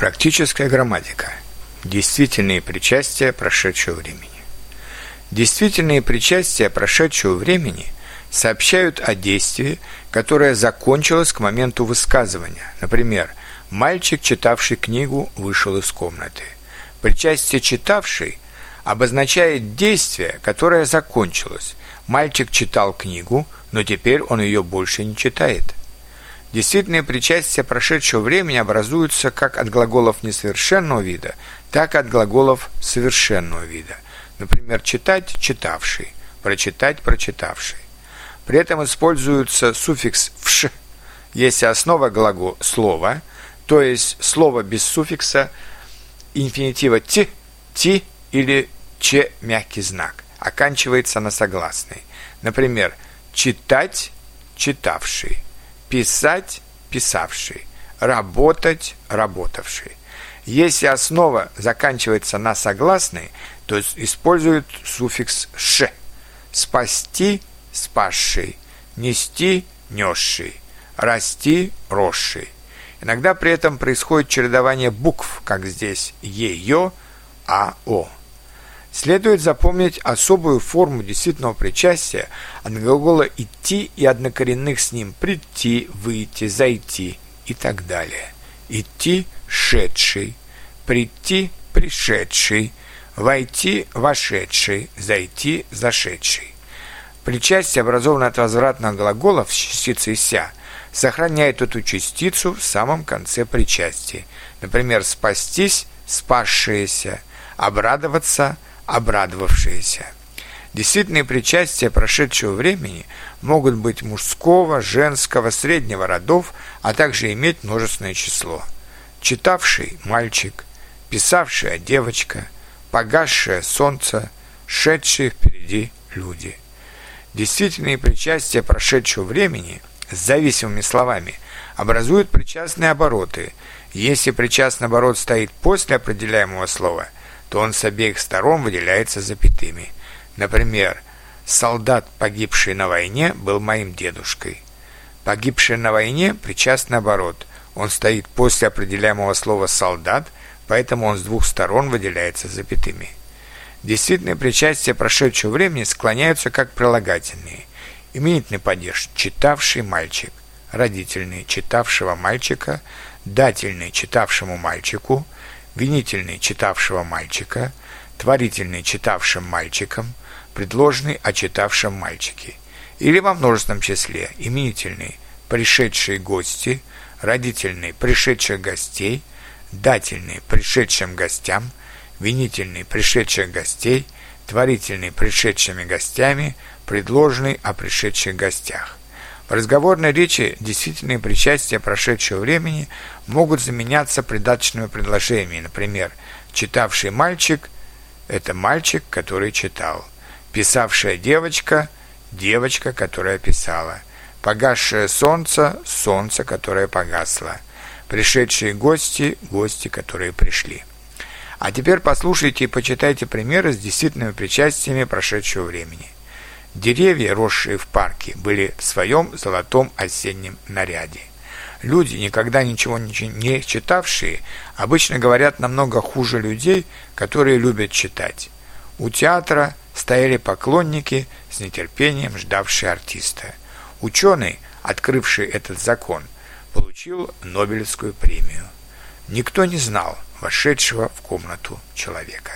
Практическая грамматика. Действительные причастия прошедшего времени. Действительные причастия прошедшего времени сообщают о действии, которое закончилось к моменту высказывания. Например, мальчик, читавший книгу, вышел из комнаты. Причастие читавший обозначает действие, которое закончилось. Мальчик читал книгу, но теперь он ее больше не читает – Действительные причастия прошедшего времени образуются как от глаголов несовершенного вида, так и от глаголов совершенного вида. Например, читать – читавший, прочитать – прочитавший. При этом используется суффикс «вш», если основа глагола слова, то есть слово без суффикса инфинитива «ти», «ти» или «че» мягкий знак, оканчивается на согласный. Например, читать – читавший – писать – писавший, работать – работавший. Если основа заканчивается на согласной, то используют суффикс «ш». Спасти – спасший, нести – несший, расти – росший. Иногда при этом происходит чередование букв, как здесь «е-ё», «а-о». Следует запомнить особую форму действительного причастия от глагола «идти» и однокоренных с ним «прийти», «выйти», «зайти» и так далее. «Идти» – «шедший», «прийти» – «пришедший», «войти» – «вошедший», «зайти» – «зашедший». Причастие, образованное от возвратных глаголов с частицей «ся», сохраняет эту частицу в самом конце причастия. Например, «спастись» – «спасшиеся», «обрадоваться» – обрадовавшиеся. Действительные причастия прошедшего времени могут быть мужского, женского, среднего родов, а также иметь множественное число. Читавший – мальчик, писавшая – девочка, погасшее солнце, шедшие впереди люди. Действительные причастия прошедшего времени с зависимыми словами образуют причастные обороты. Если причастный оборот стоит после определяемого слова – то он с обеих сторон выделяется запятыми. Например, солдат, погибший на войне, был моим дедушкой. Погибший на войне причастный оборот. Он стоит после определяемого слова «солдат», поэтому он с двух сторон выделяется запятыми. Действительные причастия прошедшего времени склоняются как прилагательные. Именительный падеж – читавший мальчик, родительный – читавшего мальчика, дательный – читавшему мальчику – винительный читавшего мальчика, творительный читавшим мальчиком, предложенный о читавшем мальчике, или во множественном числе именительный пришедшие гости, родительный пришедших гостей, дательный пришедшим гостям, винительный пришедших гостей, творительный пришедшими гостями, предложенный о пришедших гостях. В разговорной речи действительные причастия прошедшего времени могут заменяться придаточными предложениями. Например, читавший мальчик – это мальчик, который читал. Писавшая девочка – девочка, которая писала. Погасшее солнце – солнце, которое погасло. Пришедшие гости – гости, которые пришли. А теперь послушайте и почитайте примеры с действительными причастиями прошедшего времени – Деревья, росшие в парке, были в своем золотом осеннем наряде. Люди, никогда ничего не читавшие, обычно говорят намного хуже людей, которые любят читать. У театра стояли поклонники, с нетерпением ждавшие артиста. Ученый, открывший этот закон, получил Нобелевскую премию. Никто не знал вошедшего в комнату человека.